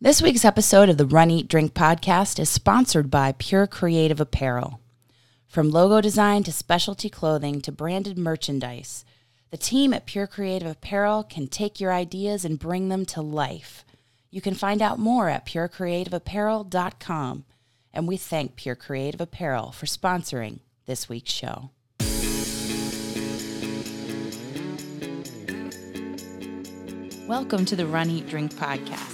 This week's episode of the Run Eat Drink podcast is sponsored by Pure Creative Apparel. From logo design to specialty clothing to branded merchandise, the team at Pure Creative Apparel can take your ideas and bring them to life. You can find out more at purecreativeapparel.com. And we thank Pure Creative Apparel for sponsoring this week's show. Welcome to the Run Eat Drink podcast.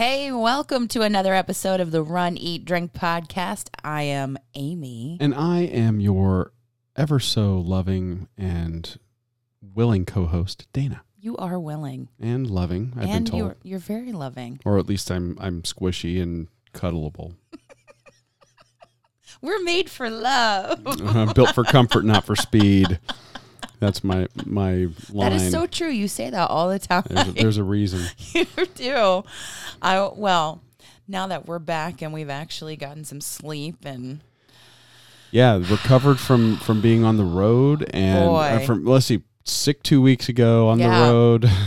Hey, welcome to another episode of the Run, Eat, Drink podcast. I am Amy. And I am your ever so loving and willing co host, Dana. You are willing. And loving, I've and been told. you're, you're very loving. Or at least I'm I'm squishy and cuddleable. We're made for love. I'm built for comfort, not for speed. That's my my line. That is so true. You say that all the time. there's, a, there's a reason. you do. I well, now that we're back and we've actually gotten some sleep and Yeah, recovered from from being on the road and uh, Boy. from let's see, sick two weeks ago on Yeah. the road.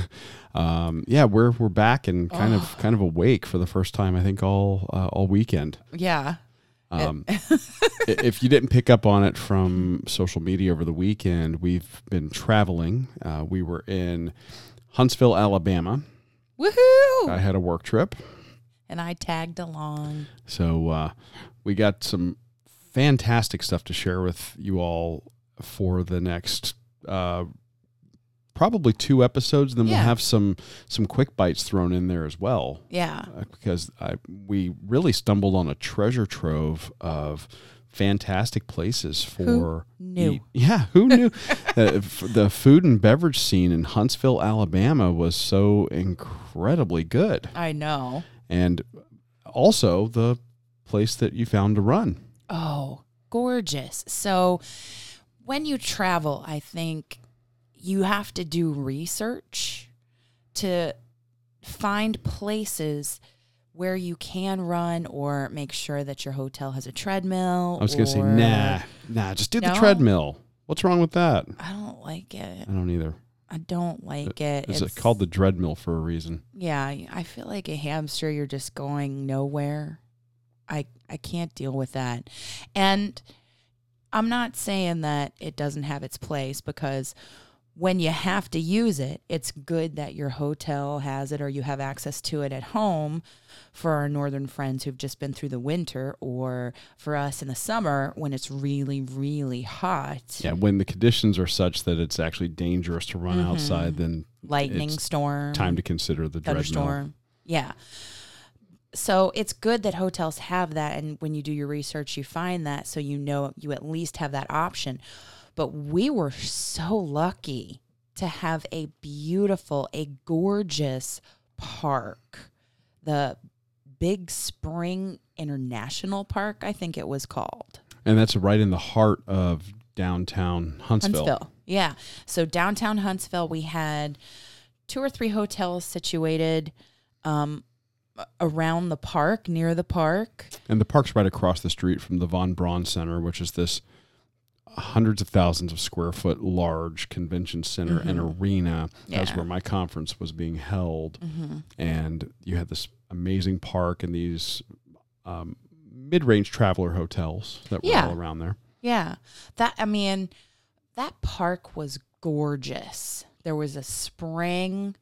Um, yeah, we're we're back and kind of kind of awake for the first time I think all uh, all weekend. yeah. Um, if you didn't pick up on it from social media over the weekend, we've been traveling. Uh, we were in Huntsville, Alabama. Woohoo! I had a work trip, and I tagged along. so uh, we got some fantastic stuff to share with you all for the next. Uh, Probably two episodes, and then Yeah. we'll have some some quick bites thrown in there as well. Yeah. uh, because I, we really stumbled on a treasure trove of fantastic places for knew? eat- Yeah, who knew? uh, f- the food and beverage scene in Huntsville, Alabama, was so incredibly good, I know. and also the place that you found to run. Oh, gorgeous. So when you travel, I think you have to do research to find places where you can run or make sure that your hotel has a treadmill. I was going to say, nah, nah, just do the treadmill. What's wrong with that? I don't like it. I don't either. I don't like uh, it. It's, it called the treadmill for a reason. Yeah, I feel like a hamster. You're just going nowhere. I I can't deal with that, and I'm not saying that it doesn't have its place because when you have to use it, it's good that your hotel has it or you have access to it at home. For our northern friends who've just been through the winter, or for us in the summer when it's really really hot, Yeah, when the conditions are such that it's actually dangerous to run mm-hmm. outside, then lightning storm, time to consider the thunderstorm. Yeah. So it's good that hotels have that. And when you do your research, you find that. So you know you at least have that option. But we were so lucky to have a beautiful, a gorgeous park. The Big Spring International Park, I think it was called. And that's right in the heart of downtown Huntsville. Huntsville. Yeah. So downtown Huntsville, we had two or three hotels situated um, around the park, near the park. And the park's right across the street from the Von Braun Center, which is this hundreds of thousands of square foot large convention center and arena. Yeah. That's where my conference was being held. And you had this amazing park and these um, mid range traveler hotels that were Yeah. all around there. Yeah. That, I mean, that park was gorgeous. There was a spring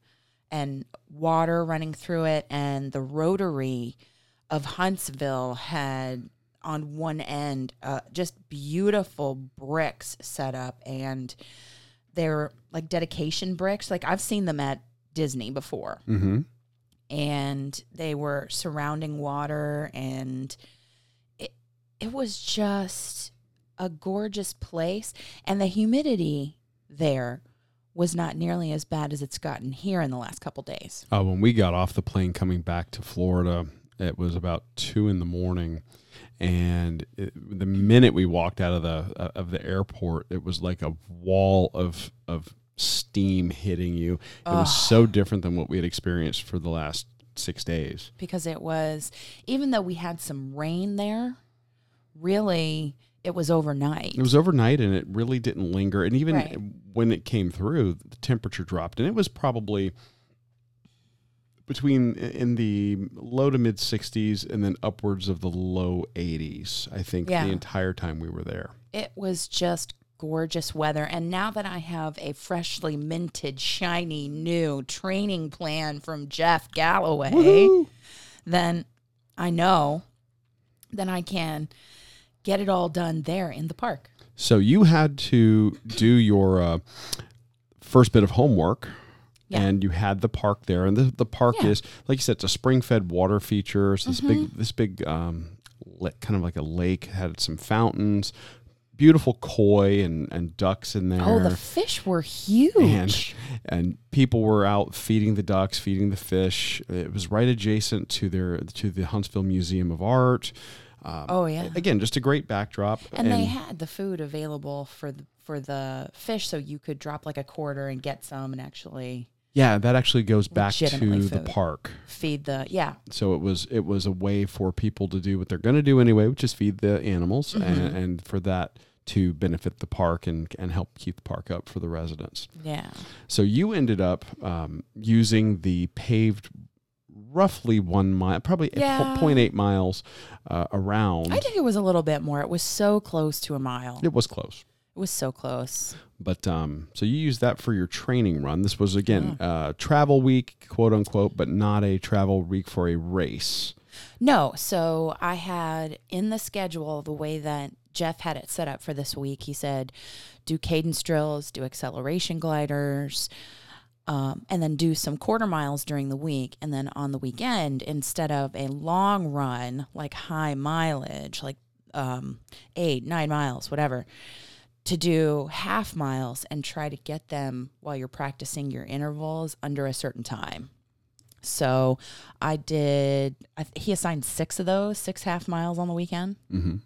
and water running through it, and the Rotary of Huntsville had on one end uh, just beautiful bricks set up, and they're like dedication bricks. Like I've seen them at Disney before. Mm-hmm. and they were surrounding water and it it was just a gorgeous place and the humidity there was not nearly as bad as it's gotten here in the last couple days. Uh, when we got off the plane coming back to Florida, It was about two in the morning, and it, the minute we walked out of the uh, of the airport, it was like a wall of of steam hitting you. It was so different than what we had experienced for the last six days. because it was even though we had some rain there, really it was overnight. It was overnight, and it really didn't linger. And even Right. when it came through, the temperature dropped, and it was probably between in the low to mid 60s and then upwards of the low 80s i think Yeah. the entire time we were there it was just gorgeous weather. And now that I have a freshly minted, shiny new training plan from Jeff Galloway, then I know then I can get it all done there in the park. so you had to do your uh, first bit of homework Yeah. and you had the park there and the, the park Yeah. is like you said it's a spring fed water feature it's this Mm-hmm. big this big um, kind of like a lake had some fountains beautiful koi and, and ducks in there Oh, the fish were huge. and and people were out feeding the ducks, feeding the fish. It was right adjacent to their to the Huntsville Museum of Art. Um, Oh, yeah. Again, just a great backdrop. and they had the food available for the, for the fish, so you could drop like a quarter and get some and actually yeah, that actually goes back to the park. feed the yeah So it was it was a way for people to do what they're going to do anyway, which is feed the animals, Mm-hmm. and, and for that to benefit the park and and help keep the park up for the residents. yeah So you ended up um, using the paved, roughly one mile, probably Yeah. 0.8 miles uh, around. I think it was a little bit more. It was so close to a mile. it was close, It was so close. but um, so you used that for your training run. This was again uh, travel week, quote unquote, but not a travel week for a race. No, so I had in the schedule the way that Jeff had it set up for this week. He said, do cadence drills, do acceleration gliders, um, and then do some quarter miles during the week. And then on the weekend, instead of a long run, like high mileage, like um, eight, nine miles, whatever, to do half miles and try to get them while you're practicing your intervals under a certain time. So I did, I, th- he assigned six of those, six half miles on the weekend. hmm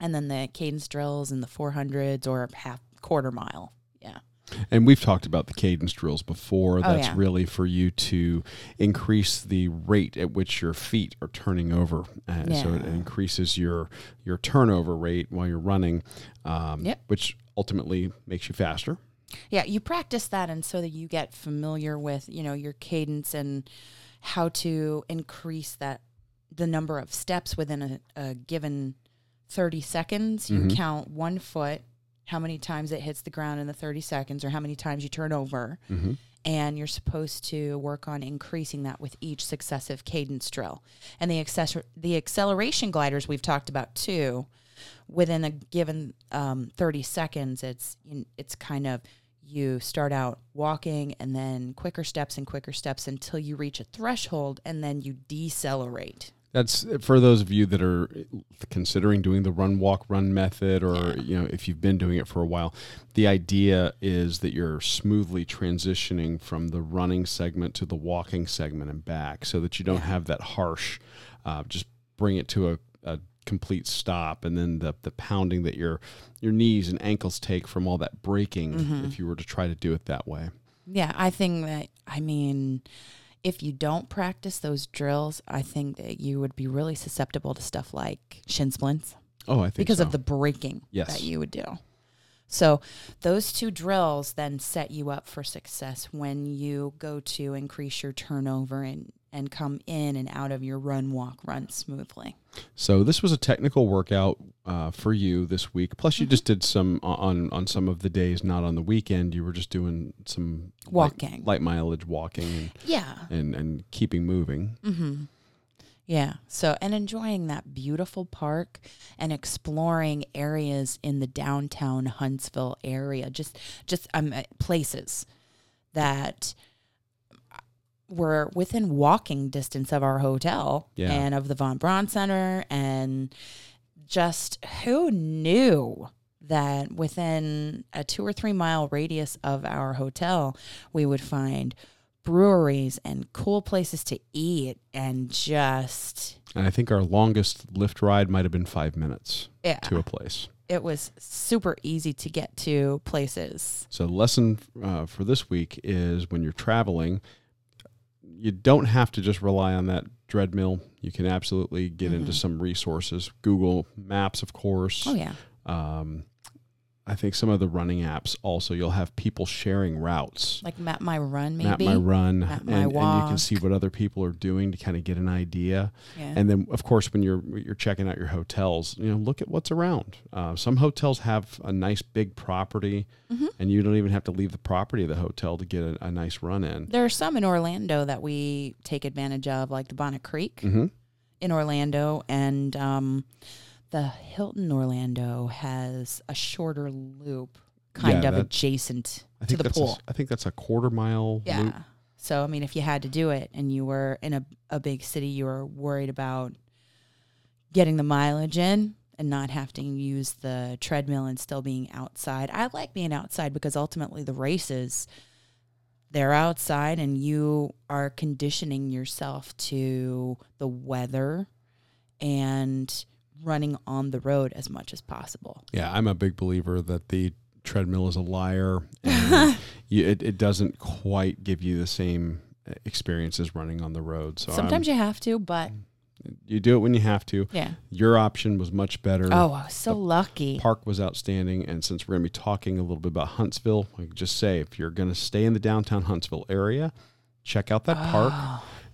And then the cadence drills and the 400s or half quarter mile. Yeah. And we've talked about the cadence drills before. That's Oh, yeah. really for you to increase the rate at which your feet are turning over. Uh, So it increases your your turnover rate while you're running, um, Yep. which ultimately makes you faster. Yeah. You practice that and so that you get familiar with, you know, your cadence and how to increase that, the number of steps within a, a given 30 seconds. You Mhm. count one foot, how many times it hits the ground in the 30 seconds or how many times you turn over. hmm and you're supposed to work on increasing that with each successive cadence drill. And the accessor- the acceleration gliders we've talked about too. Within a given um, 30 seconds, it's it's kind of you start out walking and then quicker steps and quicker steps until you reach a threshold, and then you decelerate. That's for those of you that are considering doing the run walk run method or you know if you've been doing it for a while the idea is that you're smoothly transitioning from the running segment to the walking segment and back so that you don't have that harsh uh, just bring it to a, a complete stop and then the, the pounding that your your knees and ankles take from all that braking if you were to try to do it that way. Yeah, I think that I mean, if you don't practice those drills, I think that you would be really susceptible to stuff like shin splints oh i think because so. of the breaking Yes. that you would do. So those two drills then set you up for success when you go to increase your turnover and and come in and out of your run walk run smoothly. So this was a technical workout uh, for you this week. Plus, Mm-hmm. you just did some on on some of the days, not on the weekend. You were just doing some Walking. light, mileage walking, and, Yeah. and, and and keeping moving. Mm-hmm. Yeah. So, and enjoying that beautiful park and exploring areas in the downtown Huntsville area, just, just um, uh, places that were within walking distance of our hotel Yeah. and of the Von Braun Center. And just who knew that within a two or three mile radius of our hotel, we would find breweries and cool places to eat and just And I think our longest Lyft ride might have been five minutes Yeah. to a place. It was super easy to get to places. So, the lesson uh, for this week is when you're traveling, you don't have to just rely on that treadmill. You can absolutely get into Mhm. some resources. Google Maps, of course. Oh, yeah. Um, I think some of the running apps also, you'll have people sharing routes. Like Map My Run, maybe. Map my run, Map and, My and you can see what other people are doing to kind of get an idea. Yeah. And then, of course, when you're you're checking out your hotels, you know, look at what's around. Uh, some hotels have a nice big property, Mhm. and you don't even have to leave the property of the hotel to get a, a nice run in. there are some in Orlando that we take advantage of, like the Bonnet Creek hmm in Orlando, and um, the Hilton Orlando has a shorter loop, kind Yeah, of that- adjacent I to the pool. A, I think that's a quarter mile. Yeah. loop. So I mean, if you had to do it and you were in a, a big city, you were worried about getting the mileage in and not having to use the treadmill and still being outside. I like being outside because ultimately the races they're outside and you are conditioning yourself to the weather and running on the road as much as possible. Yeah, I'm a big believer that the treadmill is a liar, and you, it it doesn't quite give you the same uh, experience as running on the road. So Sometimes you have to, but you do it when you have to. yeah. Your option was much better. Oh, I was so lucky. Park was outstanding, and since we're going to be talking a little bit about Huntsville, I can just say if you're going to stay in the downtown Huntsville area, check out that park.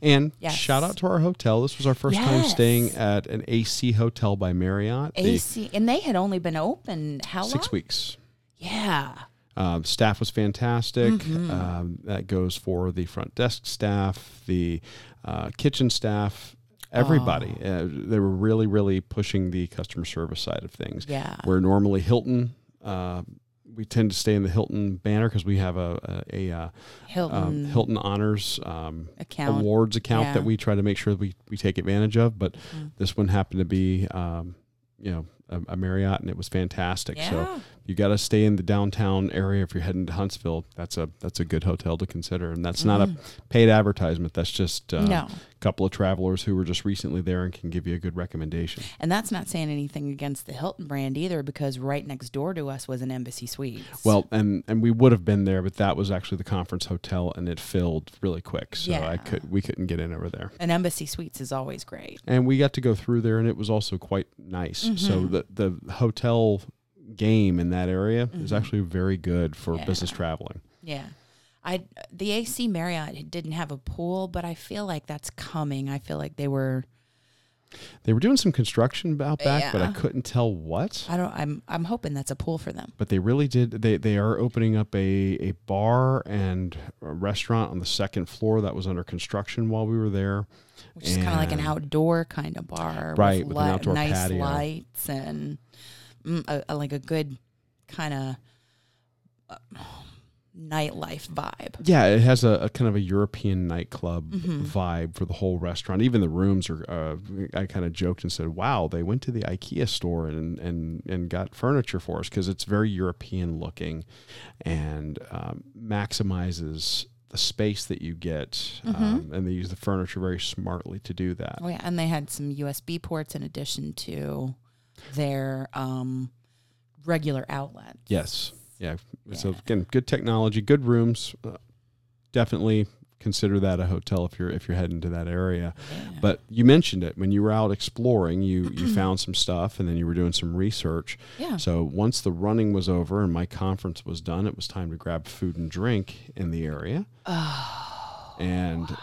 And Yes. shout out to our hotel. This was our first time staying at an AC hotel by Marriott. The AC, and they had only been open how long? six weeks. Yeah. Um, staff was fantastic. Mhm. Um, that goes for the front desk staff, the uh, kitchen staff, everybody. Oh. Uh, they were really, really pushing the customer service side of things. Yeah. Where normally Hilton, uh, we tend to stay in the Hilton banner because we have a, a, a uh, Hilton um, Hilton Honors um, account. awards account Yeah. that we try to make sure we, we take advantage of. But Mhm. this one happened to be, um, you know, a, a Marriott, and it was fantastic. Yeah. So you got to stay in the downtown area if you're heading to Huntsville. That's a that's a good hotel to consider, and that's not a Mhm. paid advertisement. That's just uh, no, couple of travelers who were just recently there and can give you a good recommendation. and that's not saying anything against the Hilton brand either, because right next door to us was an Embassy Suites. Well, and and we would have been there, but that was actually the conference hotel, and it filled really quick, so Yeah. I could we couldn't get in over there. an Embassy Suites is always great. and we got to go through there and it was also quite nice so Mhm. the the hotel game in that area is Mhm. actually very good for Yeah. business traveling Yeah. I the AC Marriott didn't have a pool, but I feel like that's coming. I feel like they were they were doing some construction out back but i couldn't tell what I don't I'm I'm hoping that's a pool for them. but they really did they they are opening up a, a bar and a restaurant on the second floor that was under construction while we were there Which is kind of like an outdoor kind of bar, Right, with an li- outdoor nice patio. lights and mm, a, a- like a good kind of uh, nightlife vibe. yeah it has a, a kind of a european nightclub Mhm. vibe for the whole restaurant even the rooms are uh, i kind of joked and said wow they went to the ikea store and and and got furniture for us because it's very european looking and um, maximizes the space that you get Mhm. um, and they use the furniture very smartly to do that Oh yeah, and they had some USB ports in addition to their um, regular outlets. yes yeah, so again good technology good rooms. Uh, definitely consider that a hotel if you're if you're heading to that area. Yeah. But you mentioned it. When you were out exploring. You you found some stuff, and then you were doing some research. yeah, So once the running was over and my conference was done, it was time to grab food and drink in the area, oh, and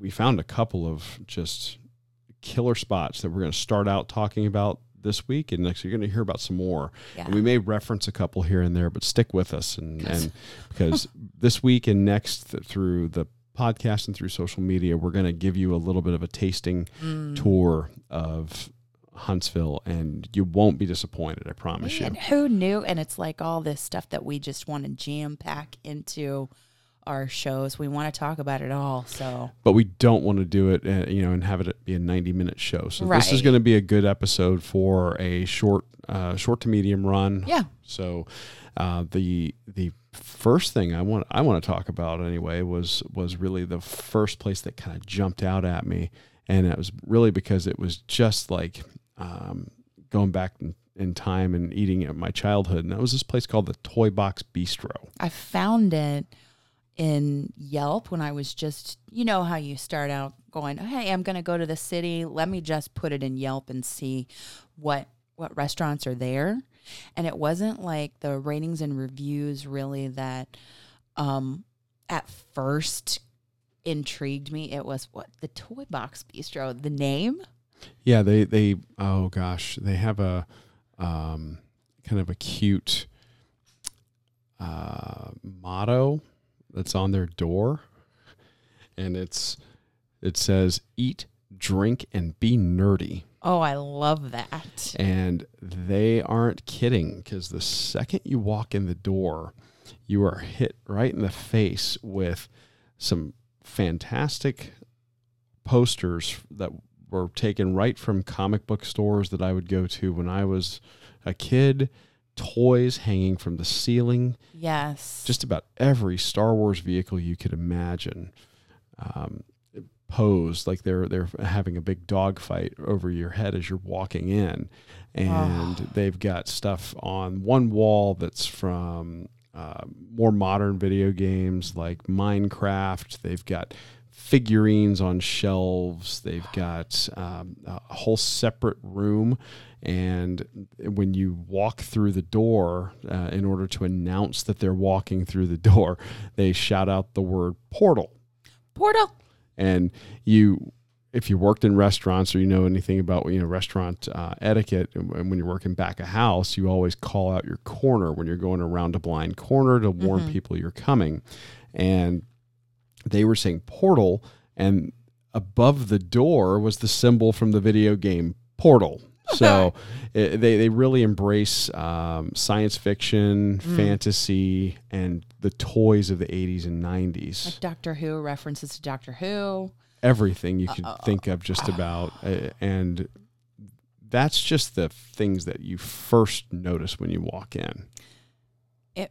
we found a couple of just killer spots that we're going to start out talking about this week, and next you're going to hear about some more. yeah. And we may reference a couple here and there, but stick with us, and and because this week and next th- through the podcast and through social media, we're going to give you a little bit of a tasting Mm. tour of Huntsville, and you won't be disappointed. I promise Man, you. who knew? And it's like all this stuff that we just want to jam pack into our shows. We want to talk about it all. So But we don't want to do it, uh, you know, and have it be a ninety-minute show. So this is going to be a good episode for a short, uh, short to medium run. yeah, So uh, the the first thing I want I want to talk about anyway was was really the first place that kind of jumped out at me, and it was really because it was just like um, going back in, in time and eating at my childhood. And that was this place called the Toy Box Bistro. I found it in Yelp when I was just, you know, how you start out going, hey, I'm going to go to the city. Let me just put it in Yelp and see what what restaurants are there. And it wasn't like the ratings and reviews really that um, at first intrigued me. It was what the Toy Box Bistro, the name. Yeah, they they oh gosh, they have a um, kind of a cute uh, motto that's on their door, and it's it says "Eat, drink, and be nerdy." Oh, I love that. And they aren't kidding because the second you walk in the door, you are hit right in the face with some fantastic posters that were taken right from comic book stores that I would go to when I was a kid. Toys hanging from the ceiling. Yes. Just about every Star Wars vehicle you could imagine. Um, posed like they're they're having a big dogfight over your head as you're walking in, and Oh. they've got stuff on one wall that's from uh, more modern video games like Minecraft. They've got figurines on shelves. They've got um, a whole separate room. And when you walk through the door, uh, in order to announce that they're walking through the door, they shout out the word portal Portal. and you if you worked in restaurants or you know anything about you know restaurant uh, etiquette and when you're working back a house you always call out your corner when you're going around a blind corner to warn Mhm. people you're coming and they were saying portal and above the door was the symbol from the video game portal so it, they, they really embrace um, science fiction Mm. fantasy and the toys of the 80s and 90s Like Doctor Who references to Doctor Who. everything you could Uh, think of just about uh, and that's just the things that you first notice when you walk in. It,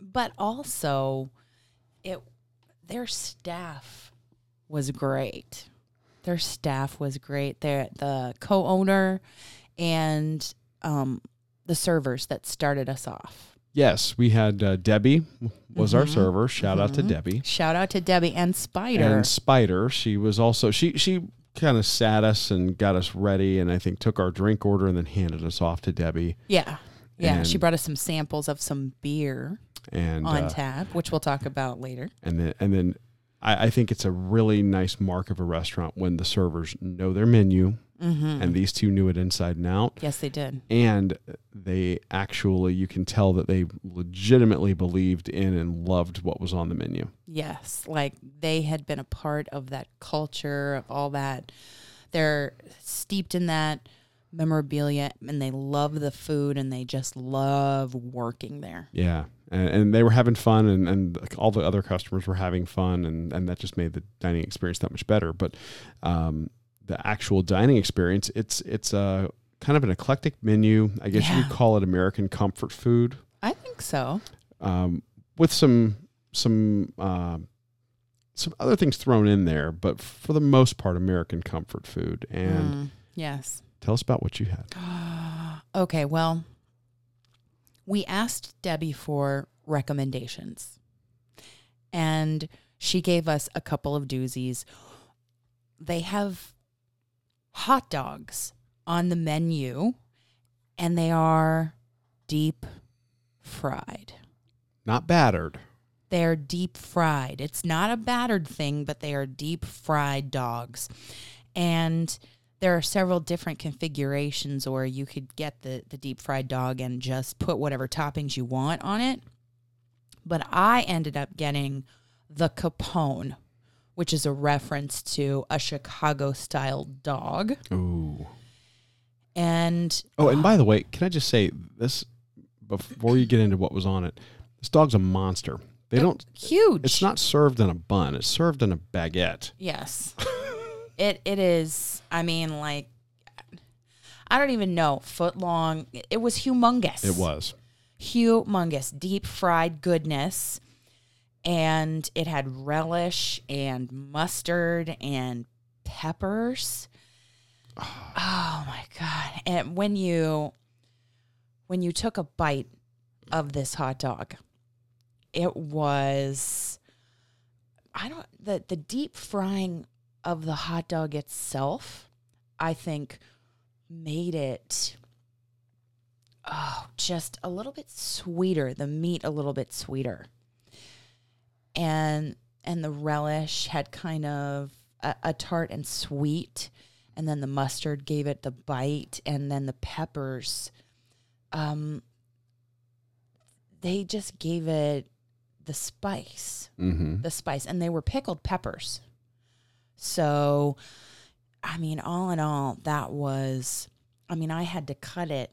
but also it their staff was great their staff was great. Their the co-owner and um the servers that started us off. Yes we had uh, debbie was our Mhm. server. Shout out to Mhm. debbie. Shout out to debbie and spider. And spider she was also she she kind of sat us and got us ready and i think took our drink order and then handed us off to debbie. Yeah. Yeah she brought us some samples of some beer and on uh, tap which we'll talk about later. and then and then I, I think it's a really nice mark of a restaurant when the servers know their menu mm-hmm. and these two knew it inside and out yes they did and they actually you can tell that they legitimately believed in and loved what was on the menu Yes, like they had been a part of that culture of all that. They're steeped in that memorabilia and they love the food and they just love working there. yeah and, and they were having fun and, and all the other customers were having fun and, and that just made the dining experience that much better but um, the actual dining experience it's it's a kind of an eclectic menu i guess you Yeah. could call it american comfort food I think so. um, with some some um some other things thrown in there, but for the most part, American comfort food. And Mm, yes. tell us about what you had. okay, well, we asked Debbie for recommendations. And she gave us a couple of doozies. They have hot dogs on the menu, and they are deep fried. Not battered. They are deep fried. It's not a battered thing, but they are deep fried dogs. And there are several different configurations, or you could get the, the deep fried dog and just put whatever toppings you want on it. But I ended up getting the Capone, which is a reference to a Chicago style dog. Ooh. And Oh, and by the way, can I just say this before you get into what was on it? This dog's a monster. They don't. huge. It's not served in a bun. It's served in a baguette. Yes. it it is. I mean, like I don't even know. Foot long. It was humongous. It was. humongous, deep fried goodness. And it had relish and mustard and peppers. Ah. Oh my god. And when you when you took a bite of this hot dog, it was I don't the the deep frying of the hot dog itself, I think made it oh, just a little bit sweeter, the meat a little bit sweeter. And and the relish had kind of a, a tart and sweet, and then the mustard gave it the bite, and then the peppers, um, they just gave it the spice, Mm-hmm. the spice, and they were pickled peppers. So, I mean, all in all, that was, I mean, I had to cut it.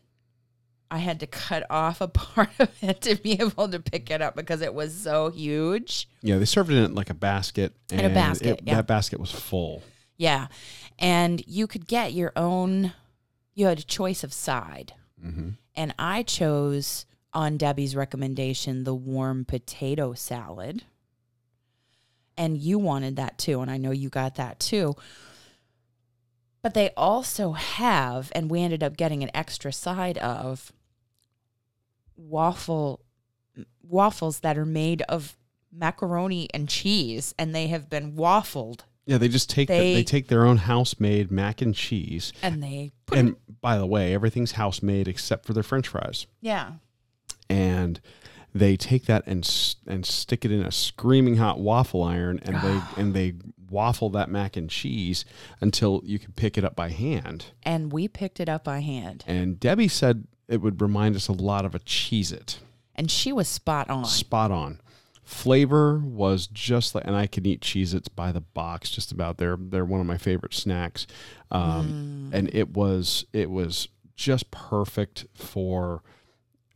I had to cut off a part of it to be able to pick it up because it was so huge. Yeah, they served it in like a basket. In a basket, it- yeah. That basket was full. Yeah. And you could get your own, you had a choice of side. Mm-hmm. And I chose, on Debbie's recommendation, the warm potato salad. And you wanted that too. And I know you got that too. But they also have, and we ended up getting an extra side of waffle waffles that are made of macaroni and cheese and they have been waffled Yeah, they just take the, They- they take their own house made mac and cheese. and they put And by the way, everything's house made except for their French fries. yeah and they take that and and stick it in a screaming hot waffle iron and they and they waffle that mac and cheese until you can pick it up by hand. and we picked it up by hand And Debbie said it would remind us a lot of a Cheez It. and she was spot on Spot on. Flavor was just like, and I can eat Cheez Its by the box just about. They're, they're one of my favorite snacks. Um, And it was, it was just perfect for,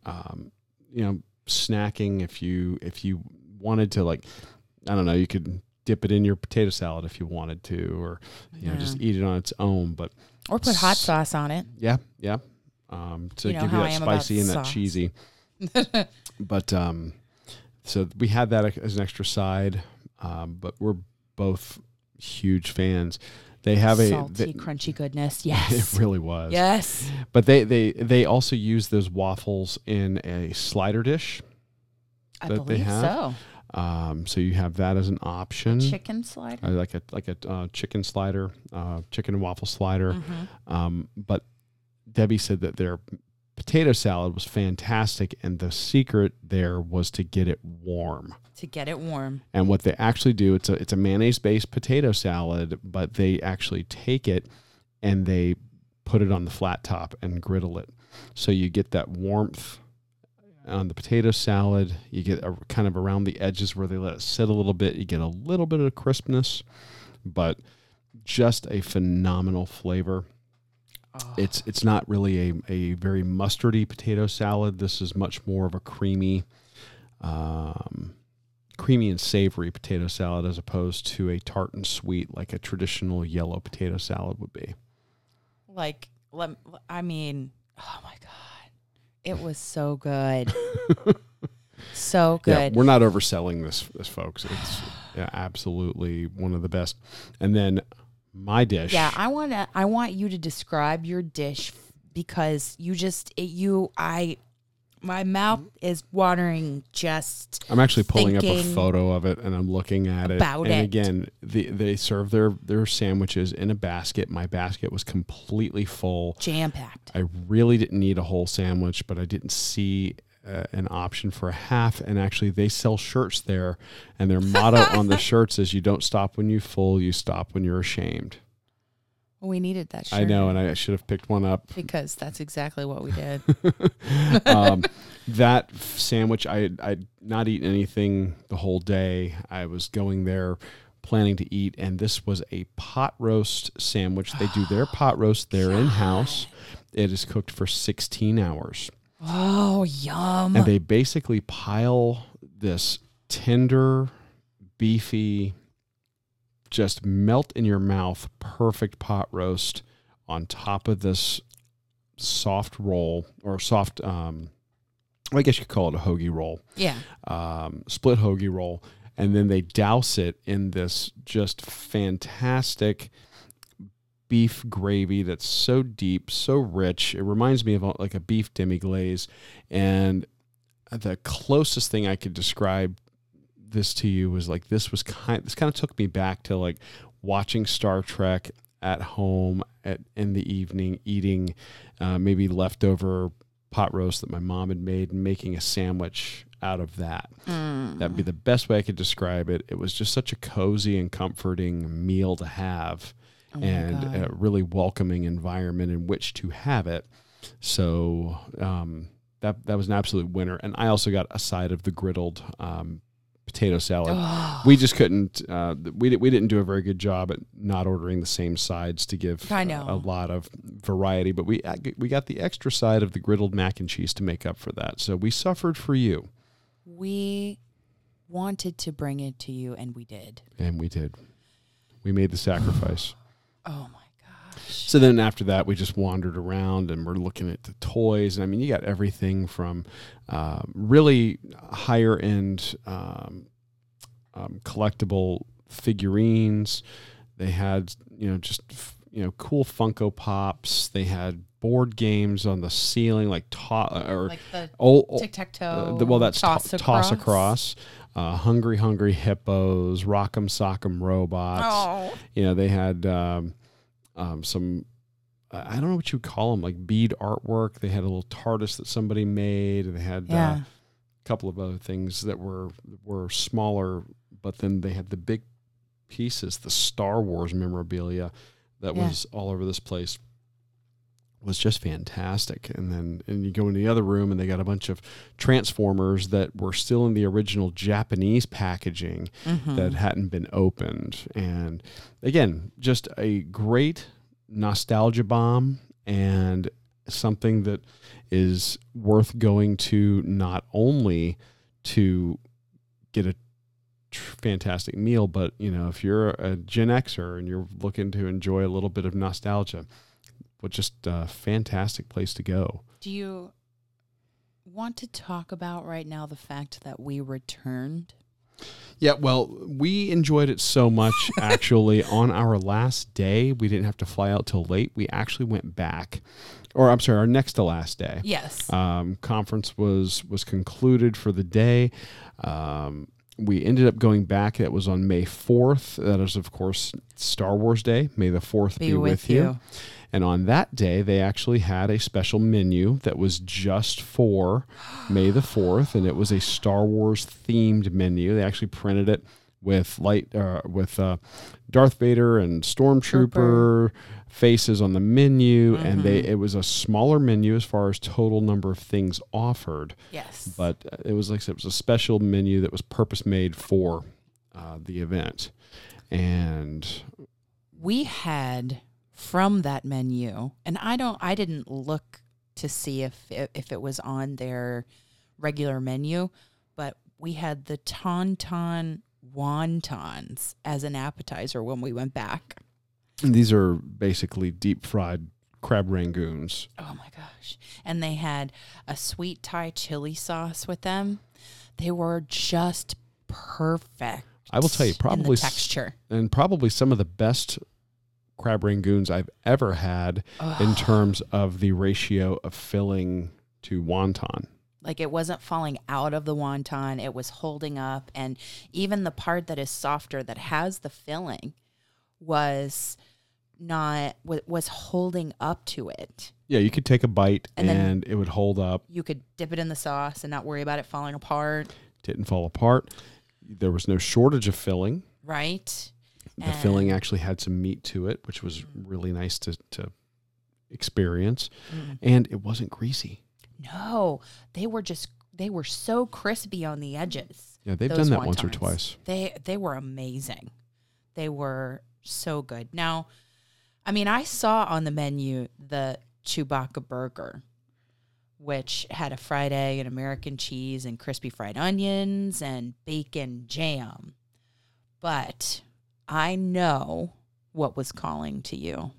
um, you know, snacking. If you, if you wanted to like, I don't know, you could dip it in your potato salad if you wanted to, or, you know, just eat it on its own. But or put hot sauce on it yeah, yeah. Um, to You know give you that I am about spicy and that sauce. cheesy. but um, so we had that as an extra side. Um, but we're both huge fans. They have a salty they- crunchy goodness Yes, it really was. yes But they they they also use those waffles in a slider dish. i that they believe have? so Um, so you have that as an option. chicken slider Uh, like a like a uh, chicken slider, uh, chicken and waffle slider. Mhm. Um, but Debbie said that their potato salad was fantastic, and the secret there was to get it warm. to get it warm And what they actually do, it's a it's a mayonnaise based potato salad, but they actually take it and they put it on the flat top and griddle it, so you get that warmth on the potato salad. You get a, kind of around the edges where they let it sit a little bit. You get a little bit of crispness, but just a phenomenal flavor Oh, it's it's not really a, a very mustardy potato salad. This is much more of a creamy, um, creamy and savory potato salad as opposed to a tart and sweet like a traditional yellow potato salad would be. like lem- i mean oh my god it was so good so Yeah, good we're not overselling this, this folks. It's yeah, absolutely one of the best. And then my dish. Yeah, I want to. I want you to describe your dish because you just it, you I my mouth is watering just I'm actually pulling up a photo of it and I'm looking at it. about and it. again, the, they serve their their sandwiches in a basket. My basket was completely full. jam packed. I really didn't need a whole sandwich, but I didn't see an option for a half. And actually, they sell shirts there, and their motto on the shirts is "You don't stop when you full, you stop when you're ashamed." We needed that. Shirt I know, and I should have picked one up. because that's exactly what we did. um, that sandwich, I I'd not eaten anything the whole day. I was going there planning to eat, and this was a pot roast sandwich. They do their pot roast there in house. It is cooked for 16 hours. Oh, yum! and they basically pile this tender, beefy, just melt in your mouth, perfect pot roast on top of this soft roll or soft. Um, I guess you could call it a hoagie roll, yeah, um, split hoagie roll, and then they douse it in this just fantastic beef gravy that's so deep, so rich. It reminds me of like a beef demi glaze. And the closest thing I could describe this to you was like this was kind this kind of took me back to like watching Star Trek at home at in the evening eating uh, maybe leftover pot roast that my mom had made and making a sandwich out of that. That'd be the best way I could describe it. It was just such a cozy and comforting meal to have Oh and a really welcoming environment in which to have it. So um, that that was an absolute winner. And I also got a side of the griddled um, potato salad. Oh, We just couldn't. Uh, we we didn't do a very good job at not ordering the same sides to give I a- know. a lot of variety. But we we got the extra side of the griddled mac and cheese to make up for that. So we suffered for you, we wanted to bring it to you, and we did. and we did. We made the sacrifice. Oh my gosh. So then after that, we just wandered around and we're looking at the toys. And I mean, you got everything from uh, really higher end um, um, collectible figurines. They had, you know, just, you know, cool Funko Pops. They had board games on the ceiling, like, to- or Like the old, tic tac uh, toe. the- well, that's toss to- across. toss across. Uh, hungry, hungry hippos, rock'em sock'em robots Oh, you know they had um, um, some I don't know what you would call them like bead artwork. They had a little TARDIS that somebody made. and They had uh, a couple of other things that were were smaller, but then they had the big pieces, the Star Wars memorabilia that Yeah. was all over this place was just fantastic. And then and you go in the other room and they got a bunch of transformers that were still in the original Japanese packaging Mhm. that hadn't been opened. And again, just a great nostalgia bomb and something that is worth going to not only to get a tr- fantastic meal, but you know, if you're a Gen Xer and you're looking to enjoy a little bit of nostalgia, well, just a fantastic place to go. Do you want to talk about right now the fact that we returned? Yeah, well, we enjoyed it so much actually on our last day. We didn't have to fly out till late. We actually went back, or I'm sorry, our next to last day. Yes. Um, conference was was concluded for the day. Um, we ended up going back. That was on May 4th. That is, of course, Star Wars Day. May the 4th be, with, you. And on that day, they actually had a special menu that was just for May the 4th, and it was a Star Wars themed menu. They actually printed it with light uh, with uh, Darth Vader and Stormtrooper faces on the menu, and they it was a smaller menu as far as total number of things offered, Yes. but uh, it was like it was a special menu that was purpose made for uh, the event, and we had from that menu, and I don't, I didn't look to see if it, if it was on their regular menu, but we had the tauntaun wontons as an appetizer when we went back. These are basically deep fried crab rangoons. Oh my gosh. And they had a sweet Thai chili sauce with them. They were just perfect. I will tell you, probably the s- texture. and probably some of the best crab rangoons I've ever had in terms of the ratio of filling to wonton. Like it wasn't falling out of the wonton, it was holding up. And even the part that is softer that has the filling was not, wa- was holding up to it. Yeah, you could take a bite and, And it would hold up, You could dip it in the sauce and not worry about it falling apart, didn't fall apart. There was no shortage of filling. right? The And- filling actually had some meat to it, which was really nice to, to experience. Mm. And it wasn't greasy. No, they were just, they were so crispy on the edges. Yeah, they've done that once or twice. They they were amazing. They were so good. Now, I mean, I saw on the menu the Chewbacca burger, which had a fried egg and American cheese and crispy fried onions and bacon jam. But I know what was calling to you.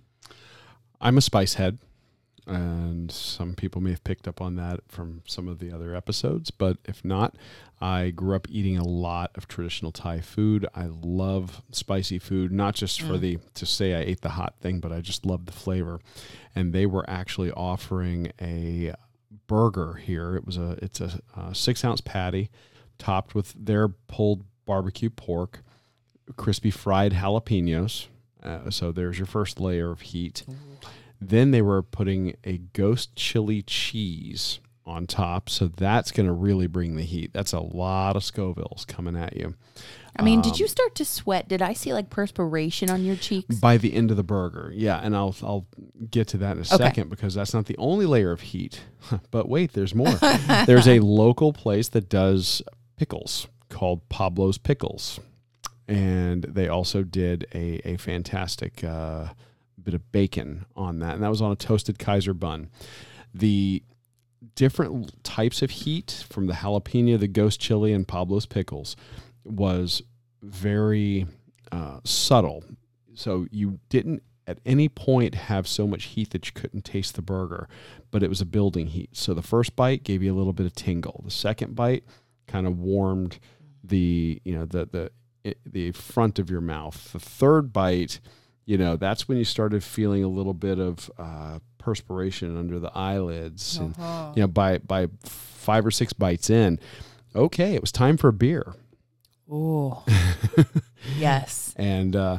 I'm a spice head. And some people may have picked up on that from some of the other episodes. But if not, I grew up eating a lot of traditional Thai food. I love spicy food, not just for Mm. the to say I ate the hot thing, but I just love the flavor. And they were actually offering a burger here. It was a it's a, uh six ounce patty, topped with their pulled barbecue pork, crispy fried jalapenos. Uh, so there's your first layer of heat. Then they were putting a ghost chili cheese on top. So that's going to really bring the heat. That's a lot of Scovilles coming at you. I mean, Um, did you start to sweat? Did I see like perspiration on your cheeks? By the end of the burger. Yeah. And I'll, I'll get to that in a second because that's not the only layer of heat. but wait, there's more. there's a local place that does pickles called Pablo's Pickles. And they also did a, a fantastic uh, bit of bacon on that. And that was on a toasted Kaiser bun. The different types of heat from the jalapeno, the ghost chili, and Pablo's Pickles was very uh, subtle. So you didn't at any point have so much heat that you couldn't taste the burger, but it was a building heat. So the first bite gave you a little bit of tingle. The second bite kind of warmed the you know the the the front of your mouth. The third bite, you know, that's when you started feeling a little bit of uh, perspiration under the eyelids, and Uh-huh. you know by by five or six bites in, okay, it was time for a beer. Oh, yes. and uh,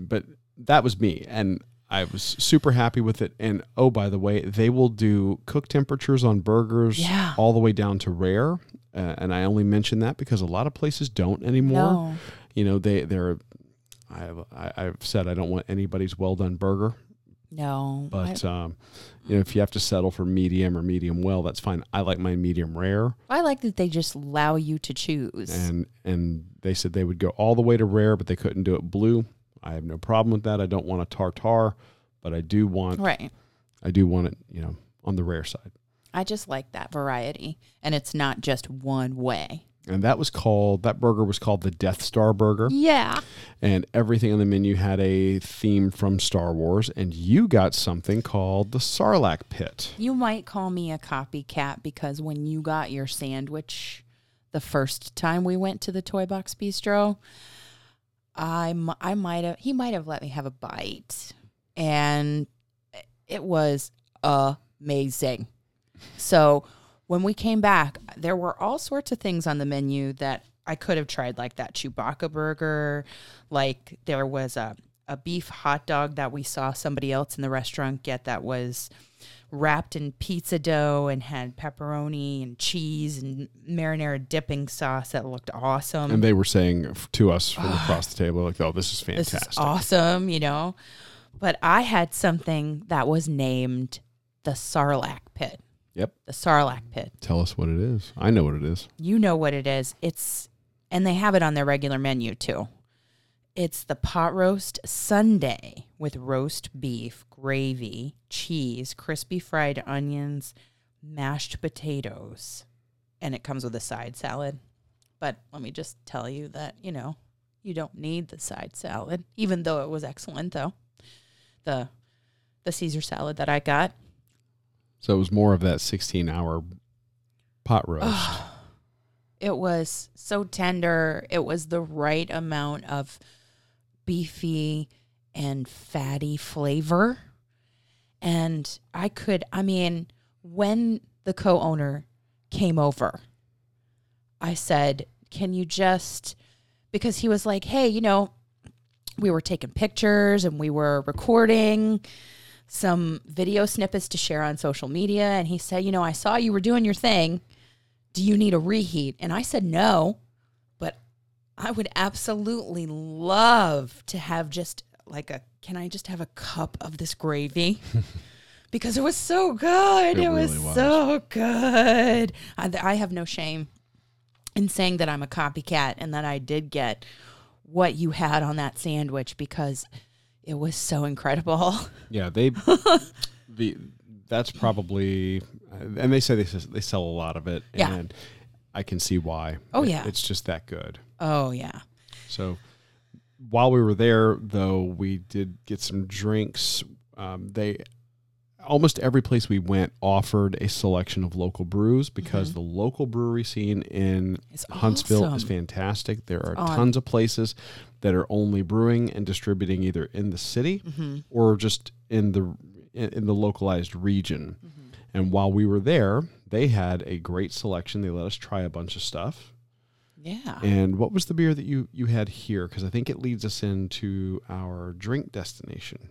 but that was me, and I was super happy with it. And oh, by the way, they will do cook temperatures on burgers Yeah. all the way down to rare. Uh, and I only mention that because a lot of places don't anymore. No. You know, they they're. I've I- I've said I don't want anybody's well done burger, No. but um, you know if you have to settle for medium or medium well, that's fine. I like my medium rare. I, I like that they just allow you to choose. and and they said they would go all the way to rare, but they couldn't do it blue. I have no problem with that. I don't want a tartar, but I do want right. I do want it, you know, on the rare side. I just like that variety. And it's not just one way. And that was called that burger was called the Death Star burger, Yeah. and everything on the menu had a theme from Star Wars. And you got something called the Sarlacc Pit. You might call me a copycat because when you got your sandwich the first time we went to the Toy Box Bistro, I I might have, he might have let me have a bite. And it was amazing. So when we came back, there were all sorts of things on the menu that I could have tried, like that Chewbacca burger. Like there was a, a beef hot dog that we saw somebody else in the restaurant get that was wrapped in pizza dough and had pepperoni and cheese and marinara dipping sauce that looked awesome. And they were saying to us from across the table, like, "Oh, this is this fantastic." is awesome, you know. But I had something that was named the Sarlacc pit. Yep. The Sarlacc pit. Tell us what it is. I know what it is. You know what it is. It's and they have it on their regular menu too. It's the pot roast Sunday with roast beef, gravy, cheese, crispy fried onions, mashed potatoes, and it comes with a side salad. But let me just tell you that, you know, you don't need the side salad, even though it was excellent though. The the Caesar salad that I got. So it was more of that 16 hour pot roast. It was so tender. It was the right amount of beefy and fatty flavor. And I could, I mean, when the co owner came over, I said, Can you just, because he was like, Hey, you know, we were taking pictures and we were recording some video snippets to share on social media. And he said, You know, I saw you were doing your thing do you need a reheat? And I said, no, but I would absolutely love to have just like a, can I just have a cup of this gravy? because it was so good. It It, was, was. so good. I, I have no shame in saying that I'm a copycat and that I did get what you had on that sandwich because it was so incredible. Yeah, they the that's probably and they say they they sell a lot of it Yeah. and I can see why. Oh, It- yeah. It's just that good. Oh, yeah. So while we were there though, we did get some drinks. Um, they almost every place we went offered a selection of local brews because the local brewery scene in It's Huntsville is fantastic. There are on. tons of places that are only brewing and distributing either in the city Mm-hmm. or just in the in, in the localized region. Mm-hmm. And while we were there, they had a great selection. They let us try a bunch of stuff. Yeah. And what was the beer that you you had here? Because I think it leads us into our drink destination.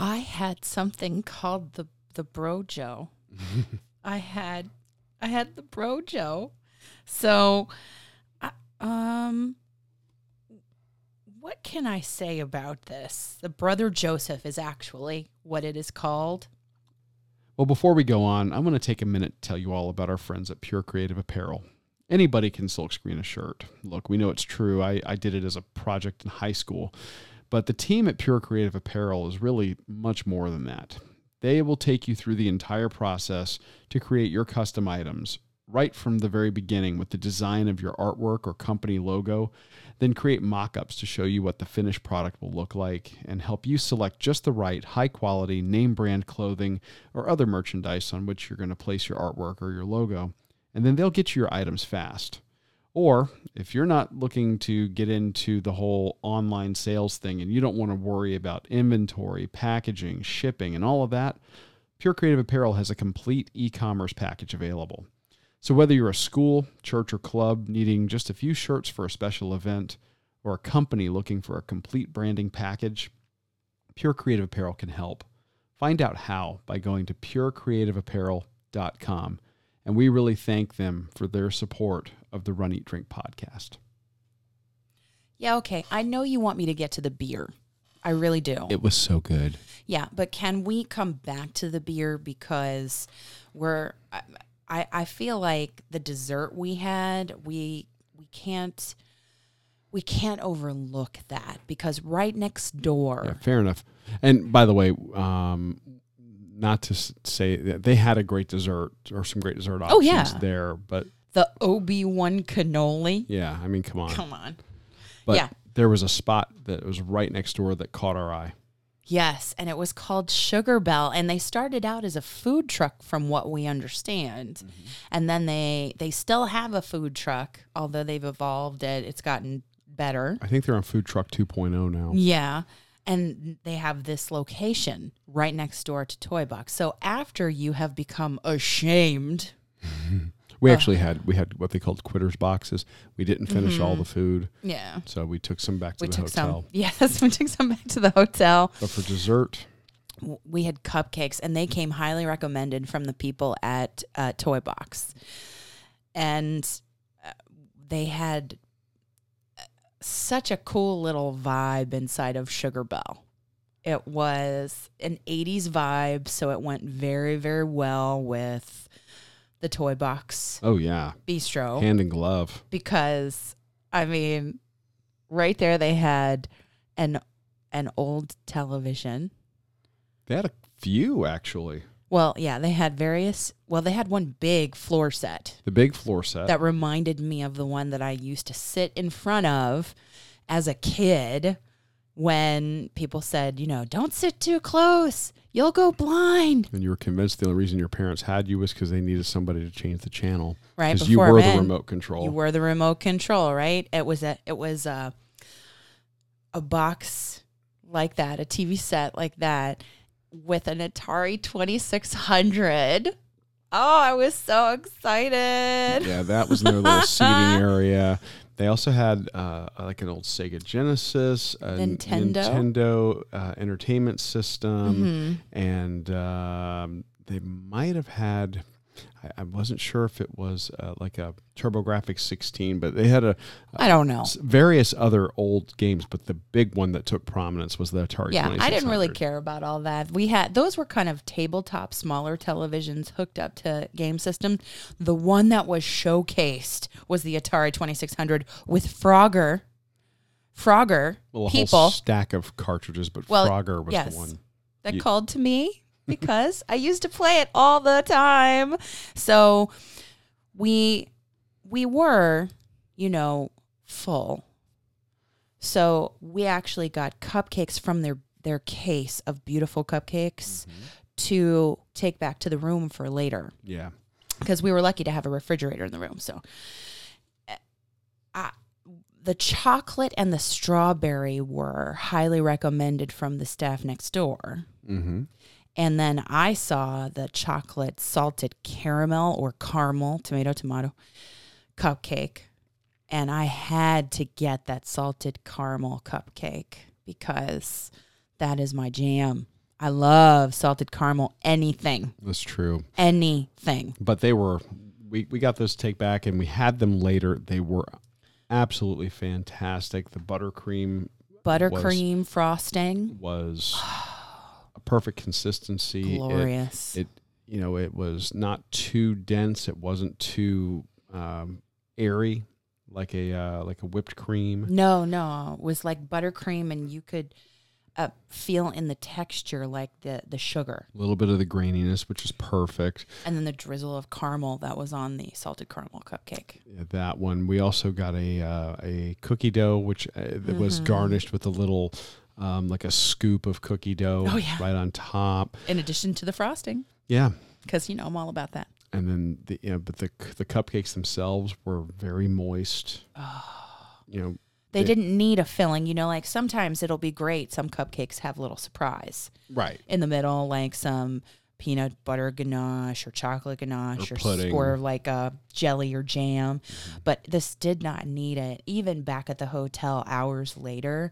I had something called the the Brojo. I had I had the Brojo. So I- um what can I say about this? The brother Joseph is actually what it is called. Well, before we go on, I'm going to take a minute to tell you all about our friends at Pure Creative Apparel. Anybody can silkscreen a shirt. Look, we know it's true. I, I did it as a project in high school. But the team at Pure Creative Apparel is really much more than that. They will take you through the entire process to create your custom items, right from the very beginning with the design of your artwork or company logo, then create mock ups to show you what the finished product will look like and help you select just the right high quality name brand clothing or other merchandise on which you're going to place your artwork or your logo. And then they'll get you your items fast. Or if you're not looking to get into the whole online sales thing and you don't want to worry about inventory, packaging, shipping, and all of that, Pure Creative Apparel has a complete e commerce package available. So, whether you're a school, church, or club needing just a few shirts for a special event, or a company looking for a complete branding package, Pure Creative Apparel can help. Find out how by going to purecreativeapparel.com. And we really thank them for their support of the Run Eat Drink podcast. Yeah, okay. I know you want me to get to the beer. I really do. It was so good. Yeah, but can we come back to the beer because we're I- I feel like the dessert we had, we we can't we can't overlook that because right next door. Yeah, fair enough. And by the way, um, not to say that they had a great dessert or some great dessert options Oh, yeah. there, but The Obi-Wan cannoli. yeah, I mean, come on. Come on. But yeah. there was a spot that was right next door that caught our eye. Yes, and it was called Sugar Bell and they started out as a food truck from what we understand. Mm-hmm. And then they they still have a food truck, although they've evolved it. It's gotten better. I think they're on Food Truck 2.0 now. Yeah. And they have this location right next door to Toy Box. So after you have become ashamed, We actually had we had what they called quitters boxes. We didn't finish all the food, yeah, so we took some back to we the took hotel. some. Yes, we took some back to the hotel. But for dessert, We had cupcakes, and they came highly recommended from the people at uh, Toy Box, and uh, they had uh, such a cool little vibe inside of Sugar Bell. It was an 80s vibe, so it went very, very well with the Toy Box oh yeah, Bistro hand in glove. because I mean, right there they had an an old television. They had a few actually. Well, yeah, they had various. Well, they had one big floor set The big floor set. that reminded me of the one that I used to sit in front of as a kid when people said, you know, don't sit too close, you'll go blind. and you were convinced the only reason your parents had you was because they needed somebody to change the channel. Right Because you were then, the remote control. You were the remote control, right? It was a it was a a box like that, a TV set like that with an Atari 2600. Oh, I was so excited. yeah, that was their little seating area. They also had uh, like an old Sega Genesis, Nintendo. Nintendo uh, entertainment system, Mhm. and um, they might have had. I, I wasn't sure if it was uh, like a TurboGrafx 16, but they had a I don't know. various other old games. But the big one that took prominence was the Atari. Yeah, I didn't really care about all that. We had those were kind of tabletop, smaller televisions hooked up to game systems. The one that was showcased was the Atari 2600 with Frogger. Frogger Well, a people whole stack of cartridges, but Well, Frogger was yes. the one. that You- called to me because I used to play it all the time. So we we were, you know, full. So we actually got cupcakes from their their case of beautiful cupcakes. to take back to the room for later Yeah. because we were lucky to have a refrigerator in the room. So, uh, I, the chocolate and the strawberry were highly recommended from the staff next door. Mm-hmm. And then I saw the chocolate salted caramel or caramel, tomato, tomato cupcake. And I had to get that salted caramel cupcake because that is my jam. I love salted caramel, anything, That's true. anything. But they were, we, we got those take back and we had them later. They were absolutely fantastic. The buttercream Buttercream frosting, was a perfect consistency. It- glorious. It, you know, it was not too dense. It wasn't too um, airy, like a uh, like a whipped cream. no, no, it was like buttercream, and you could uh, feel in the texture like the the sugar. A little bit of the graininess, which is perfect. and then the drizzle of caramel that was on the salted caramel cupcake. Yeah, that one. We also got a uh, a cookie dough, which uh, that was garnished with a little. Um, like a scoop of cookie dough Oh, yeah. right on top. In addition to the frosting, Yeah, because you know I'm all about that. and then the you know, but the the cupcakes themselves were very moist. You know, They Yeah. didn't need a filling, you know. Like sometimes it'll be great. Some cupcakes have a little surprise right? in the middle, like some peanut butter ganache or chocolate ganache Or or. Mm-hmm. or like a jelly or jam. But this did not need it. Even back at the hotel hours later,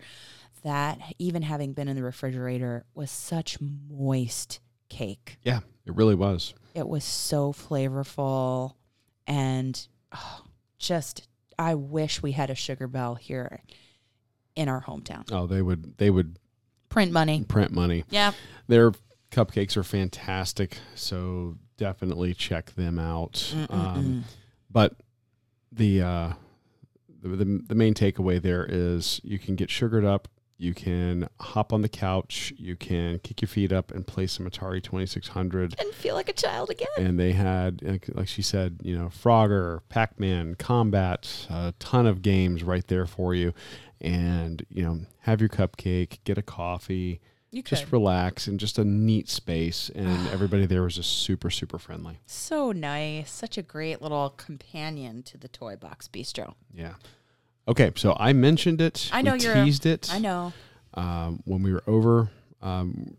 that even having been in the refrigerator was such moist cake. Yeah, it really was. It was so flavorful and oh, just I wish we had a Sugar Bell here in our hometown. Oh, they would they would Print money. print money. Yeah. Their cupcakes are fantastic, so definitely check them out. Um, but the, uh, the the the main takeaway there is you can get sugared up, you can hop on the couch, you can kick your feet up and play some Atari Twenty Six Hundred. And feel like a child again. And they had, like- like she said, you know, Frogger, Pac Man, Combat, a ton of games right there for you. And, you know, have your cupcake, get a coffee, You could. just relax in just a neat space and everybody there was just super super friendly so nice. Such a great little companion to the Toy Box Bistro. yeah okay so i mentioned it I know you're a- teased it I know. um, when we were over um,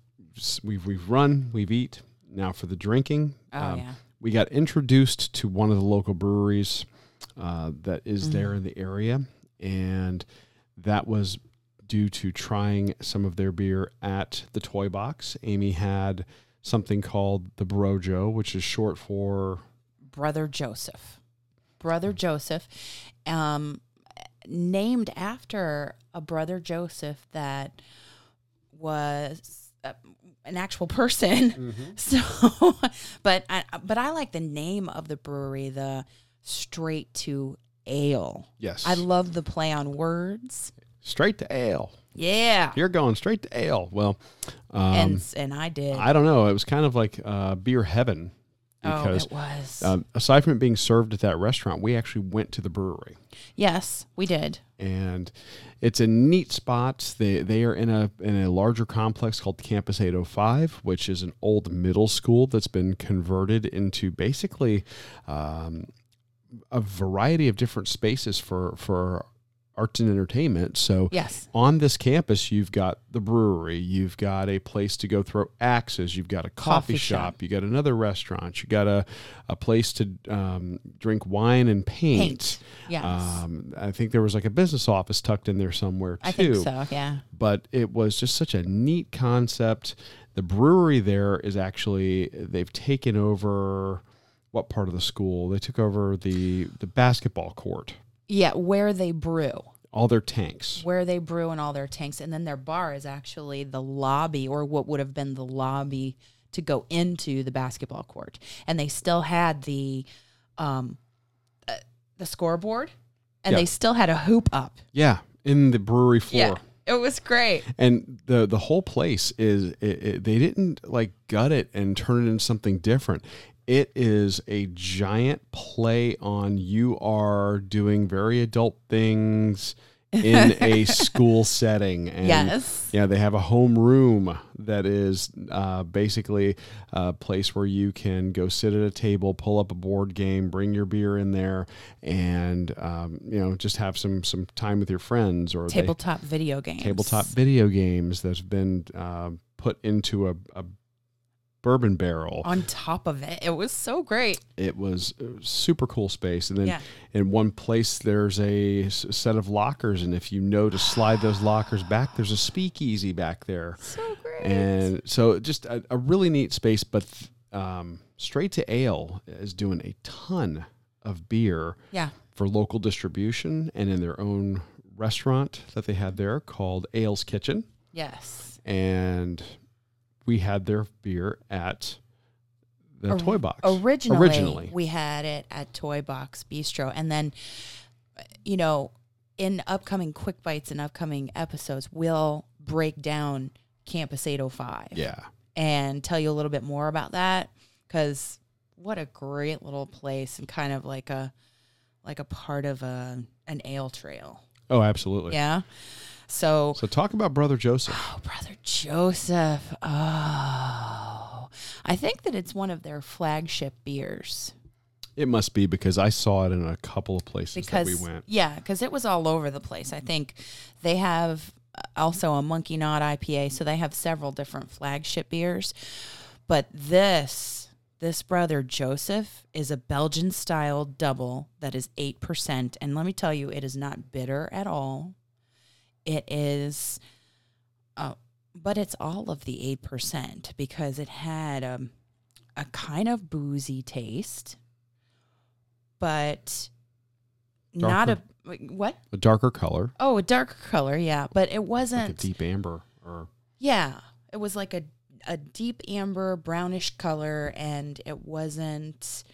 we've we've run we've eat now for the drinking Oh, um, yeah. we got introduced to one of the local breweries uh, that is there Mm. in the area and that was due to trying some of their beer at the toy box amy had something called the brojo which is short for Brother Joseph. Brother Joseph, um, named after a brother Joseph that was uh, an actual person. So, but I, but I like the name of the brewery, the Straight to Ale. yes I love the play on words. straight to ale Yeah, you're going straight to ale well um, and and I did. i don't know it was kind of like uh, beer heaven oh, because it was. um, aside from it being served at that restaurant we actually went to the brewery yes, we did. and it's a neat spot. They they are in a in a larger complex called Campus 805, which is an old middle school that's been converted into basically um, a variety of different spaces for for arts and entertainment. So Yes. on this campus, you've got the brewery, you've got a place to go throw axes, you've got a coffee, Coffee shop, shop. you got another restaurant, you got a, a place to um, drink wine and paint. Paint. Yes. Um, I think there was like a business office tucked in there somewhere too. I think so. Yeah. But it was just such a neat concept. The brewery there is actually they've taken over what part of the school? They took over the the basketball court, Yeah, where they brew. all their tanks. where they brew in all their tanks and then their bar is actually the lobby or what would have been the lobby to go into the basketball court and they still had the um uh, the scoreboard and Yeah. they still had a hoop up Yeah, in the brewery floor. yeah it was great And the the whole place is it, it, they didn't like gut it and turn it into something different. It is a giant play on you are doing very adult things in a school setting. And yes. yeah, they have a home room that is uh, basically a place where you can go sit at a table, pull up a board game, bring your beer in there, and um, you know just have some some time with your friends or they- Tabletop video games. tabletop video games that's been uh, put into a, a bourbon barrel. On top of it, it was so great. It was a super cool space, and then Yeah. in one place there's a s- set of lockers, and if you know to slide those lockers back, there's a speakeasy back there, So great. and so just a, a really neat space. But um, Straight to Ale is doing a ton of beer yeah. for local distribution and in their own restaurant that they had there called Ale's Kitchen Yes. and we had their beer at the Or- toy box. Originally, Originally. we had it at Toy Box Bistro, and then, you know, in upcoming quick bites and upcoming episodes, we'll break down Campus 805 Yeah. and tell you a little bit more about that because what a great little place and kind of like a like a part of a an ale trail. Oh, absolutely. Yeah. So So talk about Brother Joseph. Oh, Brother Joseph. Oh. I think that it's one of their flagship beers It must be because I saw it in a couple of places because that we went. yeah, because it was all over the place. I think they have also a Monkeynaut IPA, so they have several different flagship beers. But this this brother Joseph is a Belgian style double that is eight percent, and let me tell you, it is not bitter at all. It is, uh, but it's all of the eight percent because it had um, a kind of boozy taste, but not a what? A darker color, Oh, a darker color, yeah, but it wasn't. A deep amber or yeah, it was like a a deep amber brownish color, and it wasn't.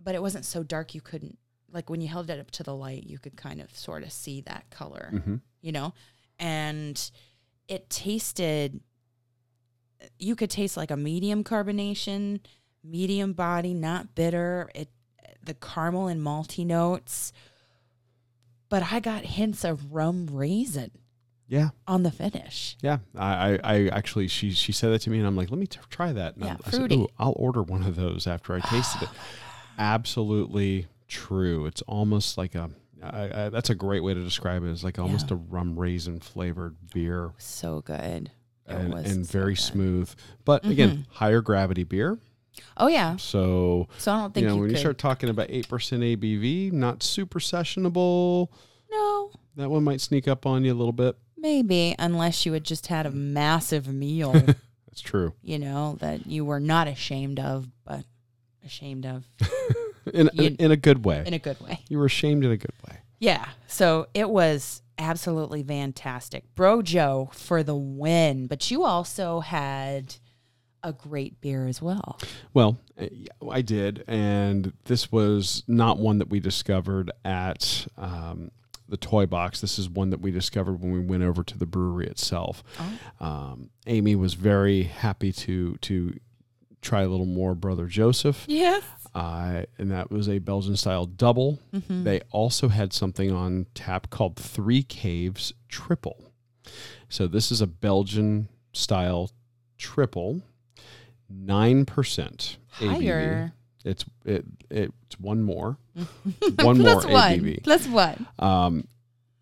But it wasn't so dark you couldn't like when you held it up to the light, you could kind of sort of see that color, Mhm. you know, and it tasted. You could taste like a medium carbonation, medium body, not bitter. It the caramel and malty notes, but I got hints of rum raisin yeah, on the finish. yeah. I, I, I actually she she said that to me, and I'm like, let me t- try that. And Yeah, I, I said, I'll order one of those after I tasted it. Absolutely true. It's almost like a. I, I, that's a great way to describe it. It's like almost a rum raisin flavored beer. So good. And, and so very good. smooth. But mm-hmm. again, higher gravity beer. Oh yeah. So So I don't think you know you when could. you start talking about eight percent ABV, not super sessionable. no, That one might sneak up on you a little bit. maybe unless you had just had a massive meal, That's true. you know, that you were not ashamed of, but ashamed of In You- in, in a good way. in a good way. you were ashamed in a good way. Yeah. So it was absolutely fantastic. Bro Joe for the win. But you also had a great beer as well. Well, uh, I did, and this was not one that we discovered at um, the toy box. This is one that we discovered when we went over to the brewery itself. Um, Amy was very happy to to try a little more Brother Joseph, Yes. Uh, and that was a Belgian style double. They also had something on tap called Three Caves Triple. So this is a Belgian style triple, nine percent ABV. It's it it's one more, one more. ABV. Plus one. Um,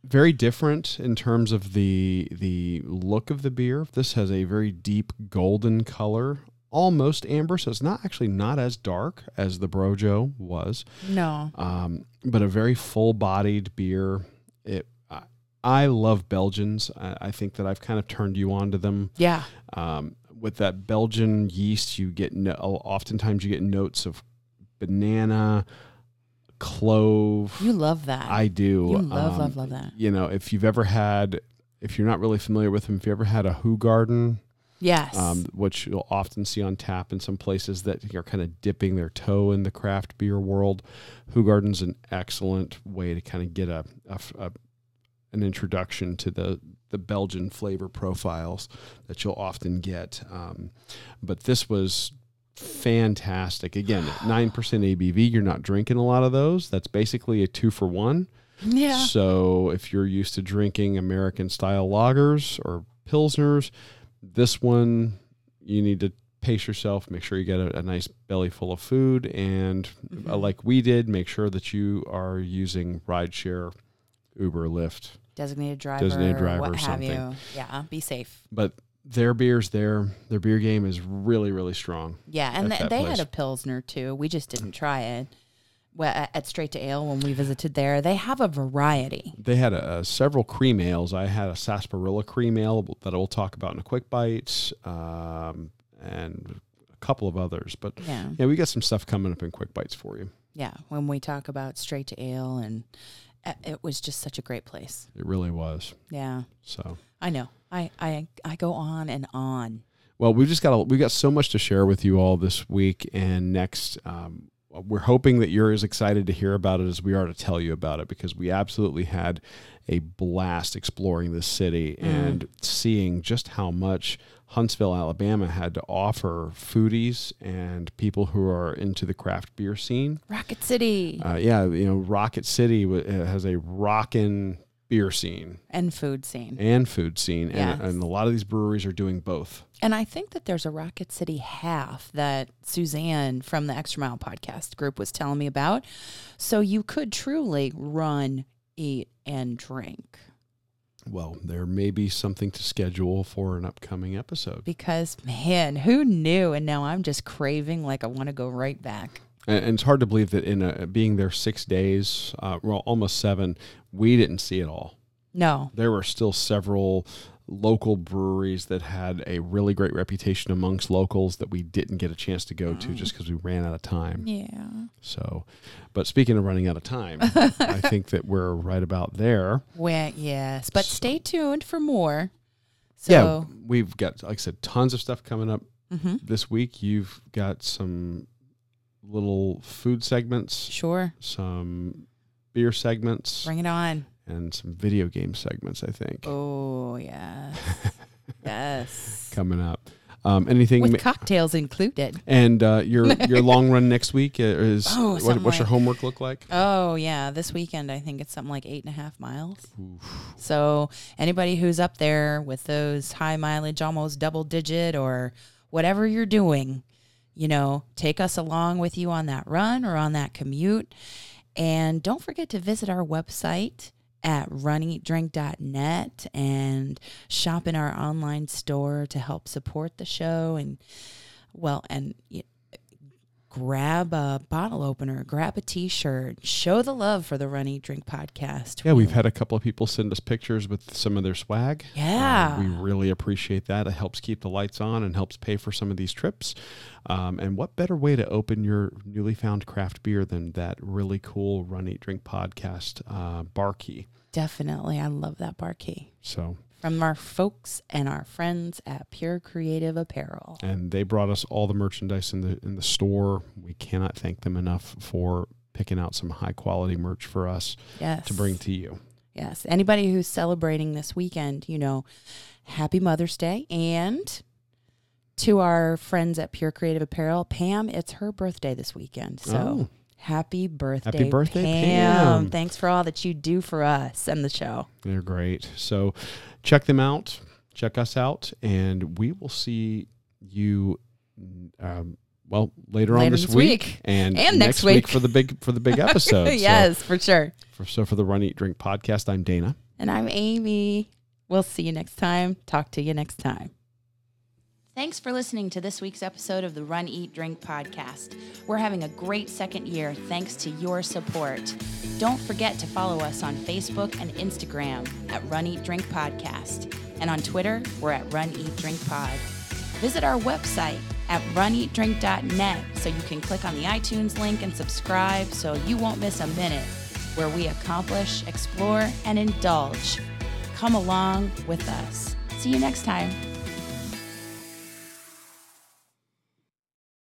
very different in terms of the the look of the beer. This has a very deep golden color, almost amber. So it's not actually not as dark as the Brojo was, No. um, but a very full bodied beer. It I, I love Belgians. I, I think that I've kind of turned you on to them. Yeah. Um, with that Belgian yeast, you get no, oftentimes you get notes of banana, clove. You love that. I do. You love, Um, love, love that. You know, if you've ever had, if you're not really familiar with them, if you ever had a Hoegaarden, Yes. um, which you'll often see on tap in some places that are kind of dipping their toe in the craft beer world, Hoegaarden's an excellent way to kind of get a, a, a- an introduction to the the Belgian flavor profiles that you'll often get. Um, but this was fantastic. Again, nine percent ABV. You're not drinking a lot of those. That's basically a two for one. Yeah. So if you're used to drinking American style lagers or pilsners, this one you need to pace yourself. Make sure you get a, a nice belly full of food, and uh, Mhm. like we did, make sure that you are using rideshare, Uber, Lyft. Designated driver, Designated driver what have something. you. Yeah, be safe. But their beers there, their beer game is really, really strong. Yeah, and th- they place. had a pilsner too. We just didn't try it. At at Straight to Ale when we visited there, they have a variety. They had a, a several cream ales. I had a sarsaparilla cream ale that I will talk about in a quick bite, um, and a couple of others. But Yeah, yeah, we got some stuff coming up in quick bites for you. yeah. When we talk about Straight to Ale, and uh, it was just such a great place. It really was. Yeah, So I know. I I I go on and on. well, we've just got a, we've got so much to share with you all this week and next. Um, we're hoping that you're as excited to hear about it as we are to tell you about it because we absolutely had a blast exploring this city Mm. and seeing just how much Huntsville, Alabama had to offer foodies and people who are into the craft beer scene. Rocket City Uh, yeah, you know, Rocket City w- uh, has a rockin' beer scene and food scene. and food scene, Yes. and, and a lot of these breweries are doing both. And I think that there's a Rocket City half that Suzanne from the Extra Mile podcast group was telling me about. So you could truly run, eat, and drink Well, there may be something to schedule for an upcoming episode. because, man, who knew? And now I'm just craving like I want to go right back. And, and it's hard to believe that in a, being there six days, uh, well, almost seven, we didn't see it all. No. There were still several local breweries that had a really great reputation amongst locals that we didn't get a chance to go to just because we ran out of time. Yeah. So, but speaking of running out of time, I think that we're right about there. Well, yes. But stay tuned for more. yeah, So, we've got, like I said, tons of stuff coming up mhm. this week. You've got some little food segments, sure. some beer segments, Bring it on. and some video game segments. I think Oh, yeah. yes. coming up. Um, anything? With ma- cocktails included. and uh, your your long run next week uh, is Oh, what, what's your homework look like? Oh yeah, this weekend I think it's something like eight and a half miles. So anybody who's up there with those high mileage, almost double digit or whatever you're doing, you know, take us along with you on that run or on that commute. And don't forget to visit our website at runeatdrink.net and shop in our online store to help support the show and well and grab a bottle opener, grab a t-shirt, show the love for the Run Eat Drink podcast. Yeah, we've had a couple of people send us pictures with some of their swag. Yeah. Uh, we really appreciate that. It helps keep the lights on and helps pay for some of these trips. Um, and what better way to open your newly found craft beer than that really cool Run Eat Drink podcast uh, bar key? Definitely. I love that bar key. So, From our folks and our friends at Pure Creative Apparel. and they brought us all the merchandise in the in the store. We cannot thank them enough for picking out some high quality merch for us Yes. to bring to you. Yes. Anybody who's celebrating this weekend, you know, happy Mother's Day. And to our friends at Pure Creative Apparel, Pam, it's her birthday this weekend. So Oh. Happy birthday. Happy birthday, Pam. Thanks for all that you do for us and the show. They're great. So check them out. Check us out, and we will see you. Um, well, later, on this, this week, week. and, And next, next week. week. for the big for the big episode. yes, for sure. For, so for the Run Eat Drink podcast, I'm Dana. And I'm Amy. We'll see you next time. Talk to you next time. Thanks for listening to this week's episode of the Run, Eat, Drink podcast. We're having a great second year thanks to your support. Don't forget to follow us on Facebook and Instagram at Run, Eat, Drink Podcast. And on Twitter, we're at Run, Eat, Drink Pod. Visit our website at runeatdrink.net so you can click on the iTunes link and subscribe so you won't miss a minute where we accomplish, explore, and indulge. Come along with us. See you next time.